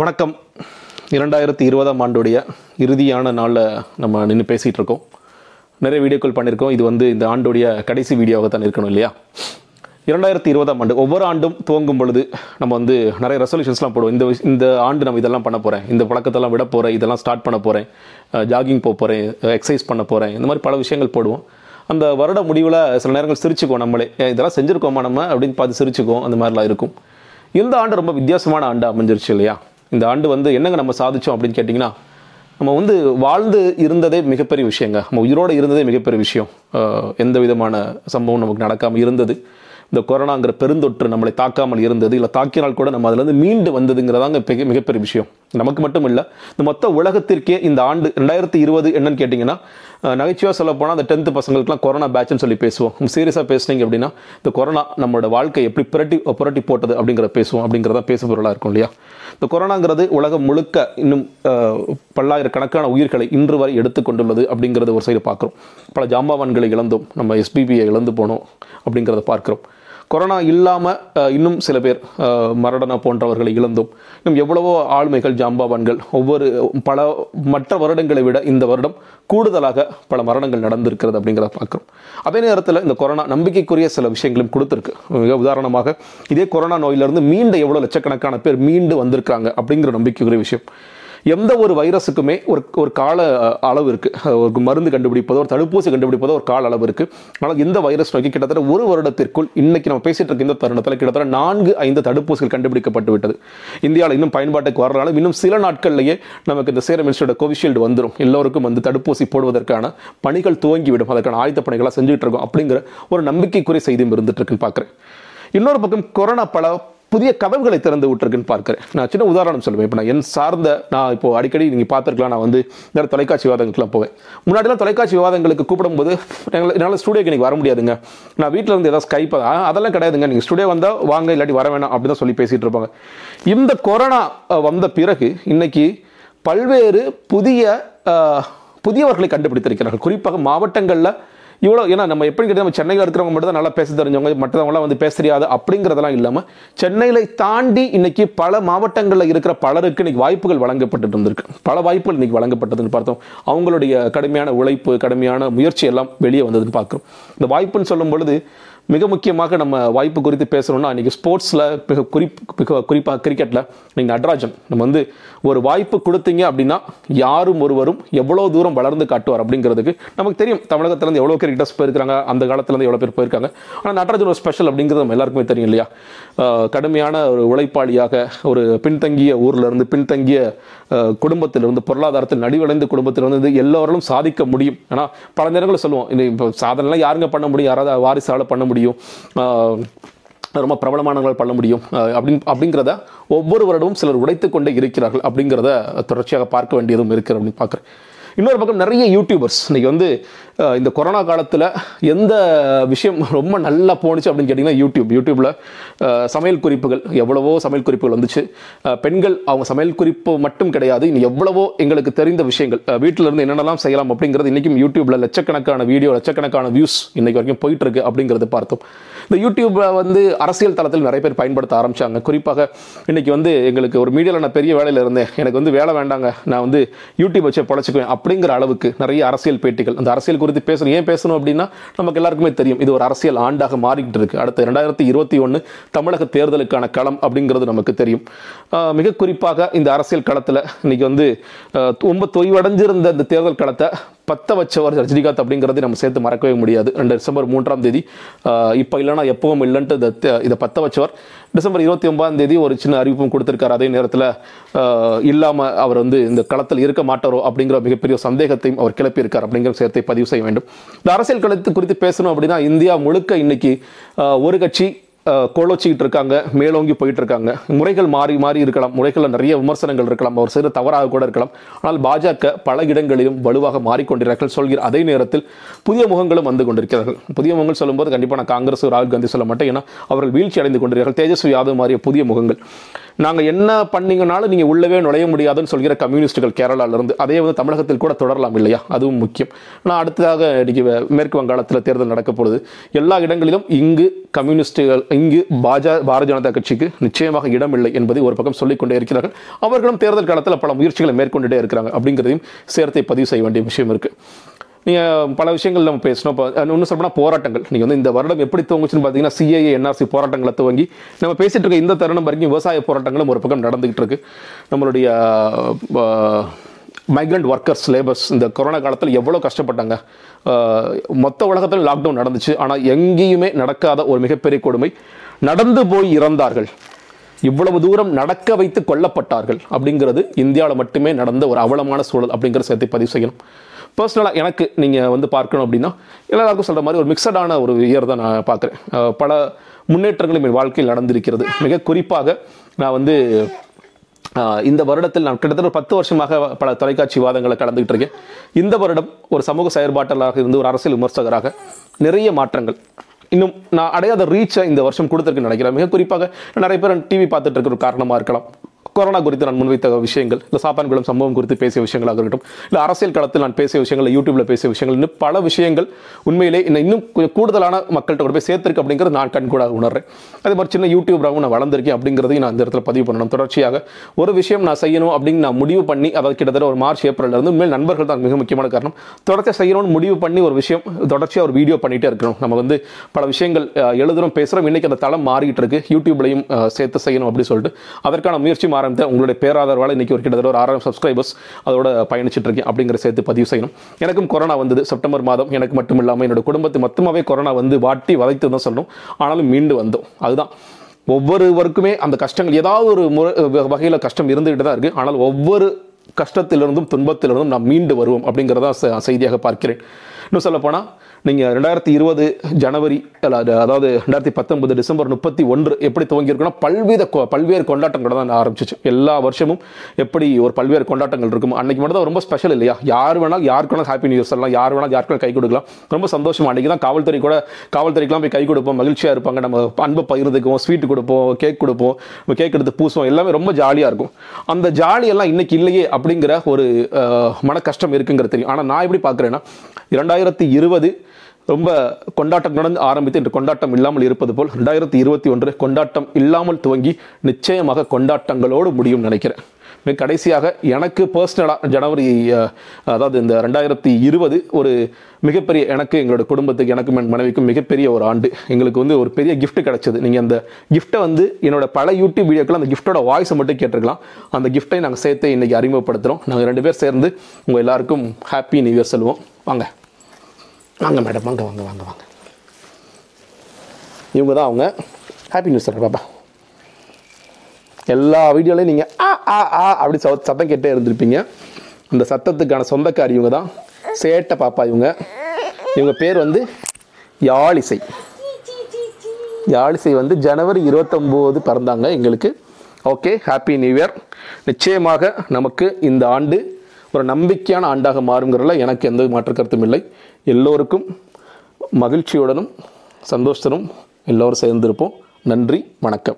வணக்கம். இரண்டாயிரத்தி இருபதாம் ஆண்டுடைய இறுதியான நாளில் நம்ம நின்று பேசிகிட்டு இருக்கோம் நிறைய வீடியோக்கள் பண்ணியிருக்கோம் இது வந்து இந்த ஆண்டுடைய கடைசி வீடியோவாக தான் இருக்கணும் இல்லையா? இரண்டாயிரத்தி இருபதாம் ஆண்டு ஒவ்வொரு ஆண்டும் துவங்கும் பொழுது நம்ம வந்து நிறைய ரெசல்யூஷன்ஸ்லாம் போடுவோம். இந்த இந்த ஆண்டு நம்ம இதெல்லாம் பண்ண போகிறேன் இந்த பழக்கத்தெல்லாம் விட போகிறேன் இதெல்லாம் ஸ்டார்ட் பண்ண போகிறேன் ஜாகிங் போக போகிறேன் எக்ஸசைஸ் பண்ண போகிறேன் இந்த மாதிரி பல விஷயங்கள் போடுவோம். அந்த வருட முடிவில் சில நேரங்கள் சிரிச்சுக்குவோம் நம்மளே. இதெல்லாம் செஞ்சுருக்கோமா நம்ம? அப்படின்னு பார்த்து சிரிச்சுக்குவோம். அந்த மாதிரிலாம் இருக்கும். இந்த ஆண்டு ரொம்ப வித்தியாசமான ஆண்டு அமைஞ்சிருச்சு இல்லையா? இந்த ஆண்டு வந்து என்னங்க நம்ம சாதிச்சோம் அப்படின்னு கேட்டிங்கன்னா நம்ம வந்து வாழ்ந்து இருந்ததே மிகப்பெரிய விஷயங்க. நம்ம உயிரோடு இருந்ததே மிகப்பெரிய விஷயம். எந்த விதமான சம்பவம் நமக்கு நடக்காமல் இருந்தது. இந்த கொரோனாங்கிற பெருந்தொற்று நம்மளை தாக்காமல் இருந்தது இல்லை தாக்கினால் கூட நம்ம அதுலேருந்து மீண்டு வந்ததுங்கிறதாங்க மிகப்பெரிய விஷயம். நமக்கு மட்டும் இல்லை இந்த மொத்த உலகத்திற்கே இந்த ஆண்டு ரெண்டாயிரத்தி இருபது என்னன்னு கேட்டிங்கன்னா நகைச்சுவாக சொல்ல போனால் அந்த டென்த்து பசங்களுக்குலாம் கொரோனா பேட்ச்னு சொல்லி பேசுவோம். சீரியஸாக பேசுனீங்க அப்படின்னா இந்த கொரோனா நம்மளோட வாழ்க்கை எப்படி புரட்டி புரட்டி போட்டது அப்படிங்கிறத பேசுவோம் அப்படிங்கிறத பேச பொருளாக இருக்கும் இல்லையா? இந்த கொரோனாங்கிறது உலகம் முழுக்க இன்னும் பல்லாயிரக்கணக்கான உயிர்களை இன்று வரை எடுத்துக்கொண்டுள்ளது அப்படிங்கிறத ஒரு சைடு பார்க்குறோம். பல ஜாம்பவான்களை இழந்தோம் நம்ம எஸ்பிபியை இழந்து போனோம் அப்படிங்கிறத பார்க்குறோம். கொரோனா இல்லாமல் இன்னும் சில பேர் மரடனா போன்றவர்களை இழந்தோம் இன்னும் எவ்வளவோ ஆளுமைகள் ஜாம்பாவான்கள் ஒவ்வொரு பல மற்ற வருடங்களை விட இந்த வருடம் கூடுதலாக பல மரணங்கள் நடந்திருக்கிறது அப்படிங்கிறத பார்க்குறோம். அதே நேரத்தில் இந்த கொரோனா நம்பிக்கைக்குரிய சில விஷயங்களும் கொடுத்துருக்கு. மிக உதாரணமாக இதே கொரோனா நோயிலிருந்து மீண்ட எவ்வளோ லட்சக்கணக்கான பேர் மீண்டு வந்திருக்காங்க அப்படிங்கிற நம்பிக்கைக்குரிய விஷயம். எந்த ஒரு வைரஸுக்குமே ஒரு ஒரு கால அளவு இருக்குது ஒரு மருந்து கண்டுபிடிப்பதோ ஒரு தடுப்பூசி கண்டுபிடிப்பதோ ஒரு கால அளவு இருக்குது ஆனால் இந்த வைரஸ் நோக்கி கிட்டத்தட்ட ஒரு வருடத்திற்குள் இன்னைக்கு நம்ம பேசிட்டு இருக்க இந்த தருணத்தில் கிட்டத்தட்ட நான்கு ஐந்து தடுப்பூசிகள் கண்டுபிடிக்கப்பட்டு விட்டது. இந்தியாவில் இன்னும் பயன்பாட்டுக்கு வரனாலும் இன்னும் சில நாட்கள்லேயே நமக்கு இந்த சேரம் இன்ஸ்டியூட் கோவிஷீல்டு வந்துடும் எல்லோருக்கும் வந்து தடுப்பூசி போடுவதற்கான பணிகள் துவங்கிவிடும். அதற்கான ஆயத்த பணிகளாக செஞ்சுட்டு இருக்கோம் அப்படிங்கிற ஒரு நம்பிக்கைக்குரிய செய்தியும் இருந்துட்டு இருக்குன்னு பார்க்குறேன் இன்னொரு பக்கம் கொரோனா பல புதிய கதவுகளை திறந்து விட்டுருக்குன்னு பார்க்குறேன். நான் சின்ன உதாரணம் சொல்லுவேன். இப்போ நான் என் சார்ந்த நான் இப்போ அடிக்கடி நீங்கள் பார்த்துருக்கலாம் நான் வந்து நிறைய தொலைக்காட்சி விவாதங்களுக்குலாம் போவேன். முன்னாடிலாம் தொலைக்காட்சி விவாதங்களுக்கு கூப்பிடும்போது எங்களை- என்னால் ஸ்டூடியோக்கு எனக்கு வர முடியாதுங்க. நான் வீட்டில் இருந்து ஏதாவது ஸ்கைப் அதெல்லாம் கிடையாதுங்க. நீங்கள் ஸ்டுடியோ வந்தால் வாங்க இல்லாட்டி வர வேணாம் அப்படி தான் சொல்லி பேசிகிட்டு இருப்பாங்க. இந்த கொரோனா வந்த பிறகு இன்றைக்கி பல்வேறு புதிய புதியவர்களை கண்டுபிடித்திருக்கிறார்கள். குறிப்பாக மாவட்டங்களில் இவ்வளோ ஏன்னா நம்ம எப்படி கேட்டால் நம்ம சென்னையில் இருக்கிறவங்க மட்டும் தான் நல்லா பேச தெரிஞ்சவங்க மற்றவங்களாம் வந்து பேச தெரியாது அப்படிங்கிறதெல்லாம் இல்லாமல் சென்னையில தாண்டி இன்னைக்கு பல மாவட்டங்களில் இருக்கிற பலருக்கு இன்னைக்கு வாய்ப்புகள் வழங்கப்பட்டு இருந்திருக்கு. பல வாய்ப்புகள் இன்னைக்கு வழங்கப்பட்டதுன்னு பார்த்தோம். அவங்களுடைய கடுமையான உழைப்பு கடுமையான முயற்சி எல்லாம் வெளியே வந்ததுன்னு பார்க்குறோம். இந்த வாய்ப்புன்னு சொல்லும் பொழுது மிக முக்கியமாக நம்ம வாய்ப்பு குறித்து பேசணும்னா இன்னைக்கு ஸ்போர்ட்ஸில் மிக குறிப் மிக குறிப்பாக கிரிக்கெட்டில் நீங்கள் நட்ராஜன். நம்ம வந்து ஒரு வாய்ப்பு கொடுத்தீங்க அப்படின்னா யாரும் ஒருவரும் எவ்வளோ தூரம் வளர்ந்து காட்டுவார் அப்படிங்கிறதுக்கு நமக்கு தெரியும் தமிழகத்திலேருந்து எவ்வளோ கிரிக்கெட்டர்ஸ் போயிருக்காங்க. அந்த காலத்துலேருந்து எவ்வளோ பேர் போயிருக்காங்க. ஆனால் நடராஜன் ஒரு ஸ்பெஷல் அப்படிங்கிறது நம்ம எல்லாருக்குமே தெரியும் இல்லையா? கடுமையான ஒரு உழைப்பாளியாக ஒரு பின்தங்கிய ஊர்ல இருந்து பின்தங்கிய குடும்பத்திலிருந்து பொருளாதாரத்தில் நடிவடைந்த குடும்பத்திலிருந்து எல்லோரும் சாதிக்க முடியும். ஏன்னா பல நேரங்களில் சொல்லுவோம் இது இப்போ சாதனைலாம் யாருங்க பண்ண முடியும்? யாராவது வாரிசால பண்ண முடியும்? ரொம்ப பிரபலமானவர்கள் பண்ண முடியும்? அப்படின் அப்படிங்கிறத ஒவ்வொரு வருடமும் சிலர் உடைத்து கொண்டே இருக்கிறார்கள் அப்படிங்கிறத தொடர்ச்சியாக பார்க்க வேண்டியதும் இருக்கிற அப்படின்னு பார்க்குறேன். இன்னொரு பக்கம் நிறைய யூடியூபர்ஸ் இன்றைக்கி வந்து இந்த கொரோனா காலத்தில் எந்த விஷயம் ரொம்ப நல்லா போணுச்சு அப்படின்னு கேட்டிங்கன்னா யூடியூப் யூடியூப்பில் சமையல் குறிப்புகள். எவ்வளவோ சமையல் குறிப்புகள் வந்துச்சு. பெண்கள் அவங்க சமையல் குறிப்பு மட்டும் கிடையாது. இன்னும் எவ்வளவோ எங்களுக்கு தெரிந்த விஷயங்கள். அஹ், இருந்து என்னென்னலாம் செய்யலாம் அப்படிங்கிறது இன்றைக்கும் யூடியூப்பில் லட்சக்கணக்கான வீடியோ லட்சக்கணக்கான வியூஸ் இன்றைக்கி வரைக்கும் போயிட்டுருக்கு அப்படிங்கிறது பார்த்தோம். இந்த யூடியூப்பில் வந்து அரசியல் தளத்தில் நிறைய பேர் பயன்படுத்த ஆரம்பிச்சாங்க. குறிப்பாக இன்றைக்கி வந்து எங்களுக்கு ஒரு மீடியாவில் நான் பெரிய வேலையில் இருந்தேன். எனக்கு வந்து வேலை வேண்டாங்க. நான் வந்து யூடியூப் வச்சு பொழைச்சிக்குவேன். அப்படிங்கிற அளவுக்கு நிறைய அரசியல் பேட்டிகள். அந்த அரசியல் குறித்து பேசணும். ஏன் பேசணும் அப்படின்னா நமக்கு எல்லாருக்குமே தெரியும். இது ஒரு அரசியல் ஆண்டாக மாறிக்கிட்டு இருக்கு. அடுத்த ரெண்டாயிரத்தி இருபத்தி ஒன்று தமிழக தேர்தலுக்கான களம் அப்படிங்கிறது நமக்கு தெரியும். மிக குறிப்பாக இந்த அரசியல் களத்தில் இன்னைக்கு வந்து ரொம்ப தொய்வடைஞ்சிருந்த இந்த தேர்தல் களத்தை பத்த வச்சவர் ரஜினிகாந்த் அப்படிங்கிறது நம்ம சேர்த்து மறக்கவே முடியாது. ரெண்டு டிசம்பர் மூன்றாம் தேதி இப்போ இல்லைன்னா எப்பவும் இல்லைன்ட்டு இதை பத்த வச்சவர் டிசம்பர் இருபத்தி ஒன்பதாம் தேதி ஒரு சின்ன அறிவிப்பும் கொடுத்துருக்காரு. அதே நேரத்தில் இல்லாமல் அவர் வந்து இந்த களத்தில் இருக்க மாட்டாரோ அப்படிங்கிற மிகப்பெரிய சந்தேகத்தையும் அவர் கிளப்பியிருக்கார் அப்படிங்கிற சேர்த்தை பதிவு செய்ய வேண்டும். இந்த அரசியல் களத்து குறித்து பேசணும் அப்படின்னா இந்தியா முழுக்க இன்னைக்கு ஒரு கட்சி கோலோச்சிக்கிட்டு இருக்காங்க மேலோங்கி போயிட்டு இருக்காங்க. முறைகள் மாறி மாறி இருக்கலாம். முறைகளில் நிறைய விமர்சனங்கள் இருக்கலாம். அவர் செய்கிற தவறாக கூட இருக்கலாம். ஆனால் பாஜக பல இடங்களிலும் வலுவாக மாறிக்கொண்டிருக்கிறார்கள் சொல்கிற அதே நேரத்தில் புதிய முகங்களும் வந்து கொண்டிருக்கிறார்கள். புதிய முகங்கள் சொல்லும்போது கண்டிப்பாக நான் காங்கிரஸ் ராகுல் காந்தி சொல்ல மாட்டேன். ஏன்னா அவர்கள் வீழ்ச்சி அடைந்து கொண்டிருக்கிறார்கள். தேஜஸ்வி யாதவ் மாறிய புதிய முகங்கள். நாங்கள் என்ன பண்ணீங்கனாலும் நீங்கள் உள்ளவே நுழைய முடியாதுன்னு சொல்கிற கம்யூனிஸ்டுகள் கேரளாவிலிருந்து அதே வந்து தமிழகத்தில் கூட தொடரலாம் இல்லையா? அதுவும் முக்கியம். நான் அடுத்ததாக இன்னைக்கு மேற்கு வங்காளத்தில் தேர்தல் நடக்கப்போகுது எல்லா இடங்களிலும் இங்கு கம்யூனிஸ்டுகள் இங்கு பாஜ பாரதிய ஜனதா கட்சிக்கு நிச்சயமாக இடம் இல்லை என்பதை ஒரு பக்கம் சொல்லிக்கொண்டே இருக்கிறார்கள். அவர்களும் தேர்தல் காலத்தில் பல முயற்சிகளை மேற்கொண்டுட்டே இருக்கிறாங்க அப்படிங்கிறதையும் சேர்த்தை பதிவு செய்ய வேண்டிய விஷயம் இருக்கு. நீங்கள் பல விஷயங்கள் நம்ம பேசணும். இப்போ இன்னும் சொல்லப்போனால் போராட்டங்கள். நீங்கள் வந்து இந்த வருடம் எப்படி துவங்குச்சுன்னு பார்த்தீங்கன்னா சிஏஏ என்ஆர்சி போராட்டங்களை துவங்கி நம்ம பேசிட்டு இருக்க இந்த தருணம் வரைக்கும் விவசாய போராட்டங்களும் ஒரு பக்கம் நடந்துகிட்டு இருக்கு. நம்மளுடைய மைக்ரண்ட் ஒர்க்கர்ஸ் லேபர்ஸ் இந்த கொரோனா காலத்தில் எவ்வளோ கஷ்டப்பட்டாங்க? மொத்த உலகத்தில் லாக்டவுன் நடந்துச்சு. ஆனால் எங்கேயுமே நடக்காத ஒரு மிகப்பெரிய கொடுமை நடந்து போய் இறந்தார்கள். இவ்வளவு தூரம் நடக்க வைத்து கொல்லப்பட்டார்கள் அப்படிங்கிறது இந்தியாவில் மட்டுமே நடந்த ஒரு அவலமான சூழல் அப்படிங்கிற சேர்த்து பதிவு செய்யணும். பர்சனலாக எனக்கு நீங்கள் வந்து பார்க்கணும் அப்படின்னா எல்லாருக்கும் சொல்கிற மாதிரி ஒரு மிக்சடான ஒரு இயர் தான் நான் பார்க்குறேன். பல முன்னேற்றங்களும் என் வாழ்க்கையில் நடந்திருக்கிறது. மிக குறிப்பாக நான் வந்து இந்த வருடத்தில் நான் கிட்டத்தட்ட பத்து வருஷமாக பல தொலைக்காட்சி வாதங்களை கலந்துகிட்டு இருக்கேன். இந்த வருடம் ஒரு சமூக செயற்பாட்டாளராக இருந்து ஒரு அரசியல் விமர்சகராக நிறைய மாற்றங்கள். இன்னும் நான் அடையாத ரீச்சை இந்த வருஷம் கொடுத்துருக்குன்னு நினைக்கிறேன். மிக குறிப்பாக நிறைய பேர் டிவி பார்த்துட்டு இருக்கிற ஒரு காரணமாக இருக்கலாம். கொரோனா குறித்து நான் முன்வைத்த விஷயங்கள் இல்லை சாப்பான்குளம் சம்பவம் குறித்து பேசிய விஷயங்களாக இருக்கட்டும் இல்லை அரசியல் களத்தில் நான் பேசிய விஷயங்கள் யூடியூப்பில் பேசிய விஷயங்கள் இன்னும் பல விஷயங்கள் உண்மையிலே இன்னும் இன்னும் கொஞ்சம் கூடுதலான மக்கள்கிட்ட கொண்டு போய் சேர்த்திருக்கு அப்படிங்கிறது நான் கண்கூடாக உணர்றேன். அதே மாதிரி சின்ன யூடியூபராகவும் நான் வளர்ந்திருக்கேன் அப்படிங்கிறதையும் நான் இந்த இடத்துல பதிவு பண்ணணும். தொடர்ச்சியாக ஒரு விஷயம் நான் செய்யணும் அப்படின்னு நான் முடிவு பண்ணி அதாவது கிட்டத்தட்ட ஒரு மார்ச் ஏப்ரல் இருந்து மேல் நண்பர்கள் தான் மிக முக்கியமான காரணம். தொடர்ச்சியாக செய்யணும்னு முடிவு பண்ணி ஒரு விஷயம் தொடர்ச்சியாக ஒரு வீடியோ பண்ணிகிட்டே இருக்கணும். நம்ம வந்து பல விஷயங்கள் எழுதுகிறோம் எழுதுறோம் பேசுகிறோம் இன்னைக்கு அந்த தளம் மாறிக்கிட்டு இருக்கு. யூடியூப்லையும் சேர்த்து செய்யணும் அப்படின்னு சொல்லிட்டு அதற்கான முயற்சி ஆரம்பித்த உங்களுடைய பேராதரவால் இன்னைக்கு ஒரு கிட்டத்தட்ட ஒரு ஆறாயிரம் சப்ஸ்கிரைபர்ஸ் அதோட பயணிச்சுட்டு இருக்கேன் அப்படிங்கிற சேர்த்து பதிவு செய்யணும். எனக்கும் கொரோனா வந்தது செப்டம்பர் மாதம். எனக்கு மட்டும் இல்லாமல் என்னோட குடும்பத்தை மொத்தமாகவே கொரோனா வந்து வாட்டி வதைத்து தான் சொல்லணும். ஆனாலும் மீண்டு வந்தோம். அதுதான். ஒவ்வொருவருக்குமே அந்த கஷ்டங்கள் ஏதாவது ஒரு முறை வகையில் கஷ்டம் இருந்துகிட்டு தான் இருக்குது ஆனால் ஒவ்வொரு கஷ்டத்திலிருந்தும் துன்பத்திலிருந்தும் நாம் மீண்டு வருவோம் அப்படிங்கிறத செய்தியாக பார்க்கிறேன். இன்னும் சொல்ல போனால் நீங்கள் ரெண்டாயிரத்தி இருபது ஜனவரி அது- அதாவது ரெண்டாயிரத்தி பத்தொன்பது டிசம்பர் முப்பத்தி ஒன்று எப்படி துவங்கியிருக்குன்னா பல்வேறு கொ- பல்வேறு கொண்டாட்டங்கள் தான் ஆரம்பிச்சிச்சு. எல்லா வருஷமும் எப்படி ஒரு பல்வேறு கொண்டாட்டங்கள் இருக்கும். அன்றைக்கி மட்டும் தான் ரொம்ப ஸ்பெஷல் இல்லையா? யார் வேணாலும் யாருக்கு வேணால் ஹாப்பி நியூ இயர் சொல்லலாம். யார் வேணாலும் யாருக்கு கை கொடுக்கலாம். ரொம்ப சந்தோஷம். அன்றைக்கி தான் காவல்துறை கூட காவல்துறைக்கெலாம் போய் கை கொடுப்போம். மகிழ்ச்சியாக இருப்பாங்க. நம்ம அன்பை பகிர்ந்துக்குவோம் ஸ்வீட் கொடுப்போம் கேக் கொடுப்போம் கேக் எடுத்து பூசுவோம். எல்லாமே ரொம்ப ஜாலியாக இருக்கும். அந்த ஜாலியெல்லாம் இன்றைக்கி இல்லையே அப்படிங்கிற ஒரு மன கஷ்டம் இருக்குங்கிற தெரியும். ஆனால் நான் எப்படி பார்க்குறேன்னா ரெண்டாயிரத்தி இருபது ரொம்ப கொண்டாட்டங்களுடன் ஆரம்பித்து இன்று கொண்டாட்டம் இல்லாமல் இருப்பது போல் ரெண்டாயிரத்தி இருபத்தி ஒன்று கொண்டாட்டம் இல்லாமல் துவங்கி நிச்சயமாக கொண்டாட்டங்களோடு முடியும் நினைக்கிறேன். மிக கடைசியாக எனக்கு பர்சனலாக ஜனவரி அதாவது இந்த ரெண்டாயிரத்தி இருபது ஒரு மிகப்பெரிய எனக்கு எங்களோட குடும்பத்துக்கு எனக்கும் என் மனைவிக்கும் மிகப்பெரிய ஒரு ஆண்டு. எங்களுக்கு வந்து ஒரு பெரிய கிஃப்ட் கிடைச்சது. நீங்கள் அந்த கிஃப்ட்டை வந்து என்னோட பல யூடியூப் வீடியோக்கள் அந்த கிஃப்ட்டோட வாய்ஸை மட்டும் கேட்டிருக்கலாம். அந்த கிஃப்ட்டை நாங்கள் சேர்த்து இன்னைக்கு அறிமுகப்படுத்துகிறோம் நாங்கள் ரெண்டு பேர் சேர்ந்து உங்கள் எல்லாருக்கும் ஹாப்பி நியூ இயர் சொல்லுவோம். வாங்க. வாங்க மேடம் வாங்க வாங்க வாங்க வாங்க. இவங்க தான் அவங்க ஹாப்பி நியூஸ் சொல்கிற பாப்பா. எல்லா வீடியோலையும் நீங்கள் ஆ ஆ ஆ அப்படி சத்தம் கேட்டே இருந்திருப்பீங்க. அந்த சத்தத்துக்கான சொந்தக்காரி இவங்க தான் சேட்டை பாப்பா இவங்க. இவங்க பேர் வந்து யாழிசை. யாழிசை வந்து ஜனவரி இருபத்தொம்போது பிறந்தாங்க எங்களுக்கு. ஓகே ஹாப்பி நியூ இயர் நிச்சயமாக நமக்கு இந்த ஆண்டு ஒரு நம்பிக்கையான ஆண்டாக மாறுங்கிறதுல எனக்கு எந்த மாற்று கருத்தும் இல்லை. எல்லோருக்கும் மகிழ்ச்சியுடனும் சந்தோஷத்தனும் எல்லோரும் சேர்ந்திருப்போம். நன்றி வணக்கம்.